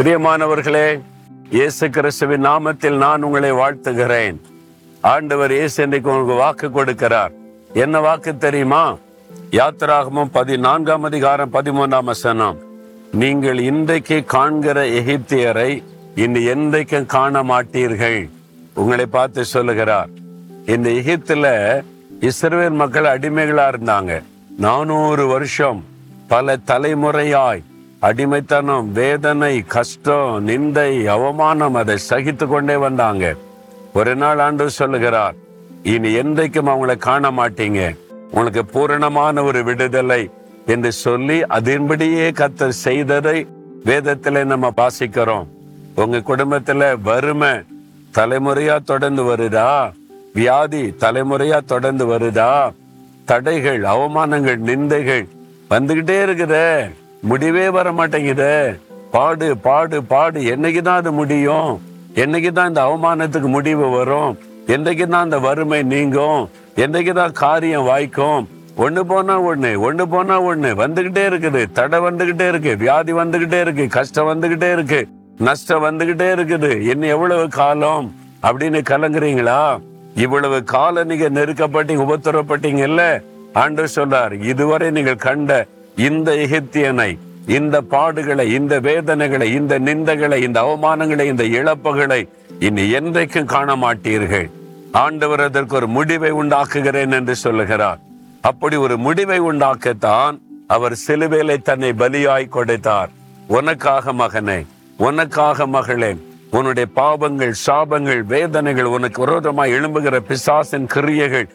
பிரியமானவர்களே இயேசு கிறிஸ்துவின் நாமத்தில் நான் உங்களை வாழ்த்துகிறேன். ஆண்டவர் இயேசு இன்றைக்கு உங்களுக்கு வாக்கு கொடுக்கிறார். என்ன வாக்கு தெரியுமா? யாத்திராகமும் பதினான்காம் அதிகாரம் பதிமூன்றாம் வசனம். நீங்கள் இன்றைக்கு காண்கிற எகிப்தியரை இனி என்றைக்கும் காண மாட்டீர்கள். உங்களை பார்த்து சொல்லுகிறார். இந்த எகிப்தில் இஸ்ரவேல் மக்கள் அடிமைகளா இருந்தாங்க. நானூறு வருஷம் பல தலைமுறையாய் அடிமைத்தனம் வேதனை கஷ்டம் நிந்தை அவமானம் அதை சகித்து கொண்டே வந்தாங்க. ஒரு நாள் ஆண்டு சொல்லுகிறார் இனி என்றைக்கும் அவங்கள காண மாட்டீங்க. உங்களுக்கு பூரணமான ஒரு விடுதலை என்று சொல்லி அதன்படியே கத்த செய்ததை வேதத்துல நம்ம வாசிக்கிறோம். உங்க குடும்பத்துல வறுமை தலைமுறையா தொடர்ந்து வருதா? வியாதி தலைமுறையா தொடர்ந்து வருதா? தடைகள் அவமானங்கள் நிந்தைகள் வந்துகிட்டே இருக்குதே. முடிவே வர மாட்டேங்குதே பாடு பாடு பாடு. என்னைக்கு தான் அது முடியும்? என்னைக்கு தான் இந்த அவமானத்துக்கு முடிவு வரும்? என்றைக்கு தான் இந்த வறுமை நீங்கும்? என்றைக்கு தான் காரியம் வாய்க்கும்? ஒண்ணு போனா ஒண்ணு ஒண்ணு போனா ஒண்ணு. வந்துகிட்டே இருக்குது. தடை வந்துகிட்டே இருக்கு. வியாதி வந்துகிட்டே இருக்கு. கஷ்டம் வந்துகிட்டே இருக்கு. நஷ்டம் வந்துகிட்டே இருக்குது. இன்னும் எவ்வளவு காலம்? அப்படின்னு கலங்குறீங்களா? இவ்வளவு காலம் நீங்க நெருக்கப்பட்டீங்க உபத்திரப்பட்டீங்கல்ல? ஆண்டு சொல்றார் இதுவரை நீங்கள் கண்ட இந்த எகிப்தியனை இந்த பாடுகளை இந்த வேதனைகளை இந்த நிந்தைகளை இந்த அவமானங்களை இந்த இழப்புகளை இனி என்றைக்கும் காண மாட்டீர்கள் ஆண்டவர் அதற்கு ஒரு முடிவை உண்டாக்குகிறேன் என்று சொல்லுகிறார். அப்படி ஒரு முடிவை உண்டாக்கத்தான் அவர் சிலுவேலை தன்னை பலியாய் கொடுத்தார். உனக்காக மகனே உனக்காக மகளே உன்னுடைய பாவங்கள் சாபங்கள் வேதனைகள் உனக்கு விரோதமாய் எழும்புகிற பிசாசின் கிரியைகள்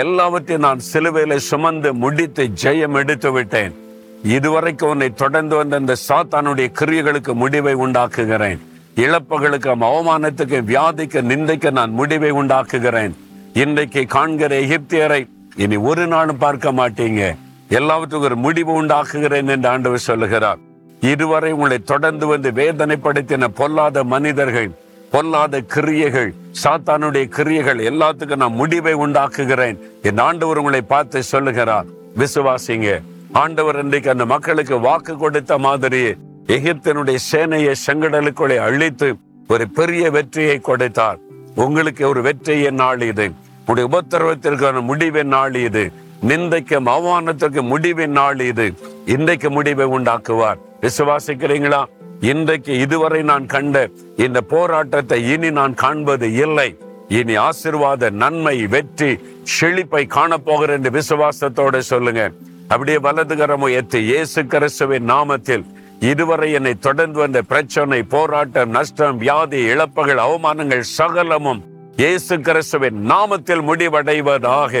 எல்லாவற்றையும் நான் சிலுவையில சுமந்து முடித்து ஜெயம் எடுத்து விட்டேன் இதுவரைக்கும் உன்னை தொடர்ந்து வந்த இந்த சாத்தானுடைய கிரியைகளுக்கு முடிவை உண்டாக்குகிறேன். இழப்புகளுக்கு அவமானத்துக்கு வியாதிக்கு நிந்தைக்கு நான் முடிவை உண்டாக்குகிறேன். இன்றைக்கு காண்கிற எகிப்தியரை இனி ஒரு நாளும் பார்க்க மாட்டீங்க. எல்லாவற்றுக்கும் ஒரு முடிவு உண்டாக்குகிறேன் என்று ஆண்டவர் சொல்லுகிறார். இதுவரை உங்களை தொடர்ந்து வந்து வேதனைப்படுத்தின பொல்லாத மனிதர்கள் பொல்லாத கிரியைகள் சாத்தானுடைய கிரியைகள் எல்லாத்துக்கும் நான் முடிவை உண்டாக்குகிறேன். என் ஆண்டவர் உங்களை பார்த்து சொல்லுகிறார். விசுவாசிங்க. ஆண்டவர் இன்றைக்கு அந்த மக்களுக்கு வாக்கு கொடுத்த மாதிரி எகிப்தினுடைய சேனையை செங்கடலுக்குள்ளே அழித்து ஒரு பெரிய வெற்றியை கொடுத்தார். உங்களுக்கு ஒரு வெற்றியின் நாள் இது. உடைய உபத்திரவத்திற்கான முடிவின் நாள் இது. நிந்தைக்கும் அவமானத்திற்கு முடிவின் நாள் இது. இன்றைக்கு முடிவை உண்டாக்குவார். விசுவாசிக்கிறீங்களா? இன்றைக்கு இதுவரை நான் கண்ட இந்த போராட்டத்தை இனி நான் காண்பது இல்லை. இனி ஆசிர்வாத நன்மை வெற்றி செழிப்பை காணப்போகிற என்று விசுவாசத்தோட சொல்லுங்க. அப்படியே வலதுகரமோ உயர்த்தி இயேசு கிறிஸ்துவின் நாமத்தில் இதுவரை என்னை தொடர்ந்து வந்த பிரச்சனை போராட்டம் நஷ்டம் வியாதி இழப்புகள் அவமானங்கள் சகலமும் இயேசு கிறிஸ்துவின் நாமத்தில் முடிவடைவதாக.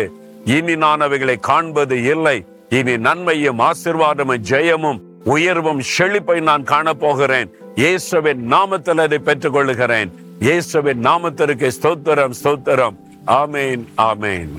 இனி நான் அவைகளை காண்பது இல்லை. இனி நன்மையும் ஆசிர்வாதமும் ஜெயமும் உயர்வும் செழிப்பை நான் காணப்போகிறேன். இயேசுவின் நாமத்தில் அதை பெற்றுக் கொள்கிறேன் இயேசுவின் நாமத்திற்கு ஸ்தோத்திரம் ஸ்தோத்திரம். ஆமேன் ஆமேன்.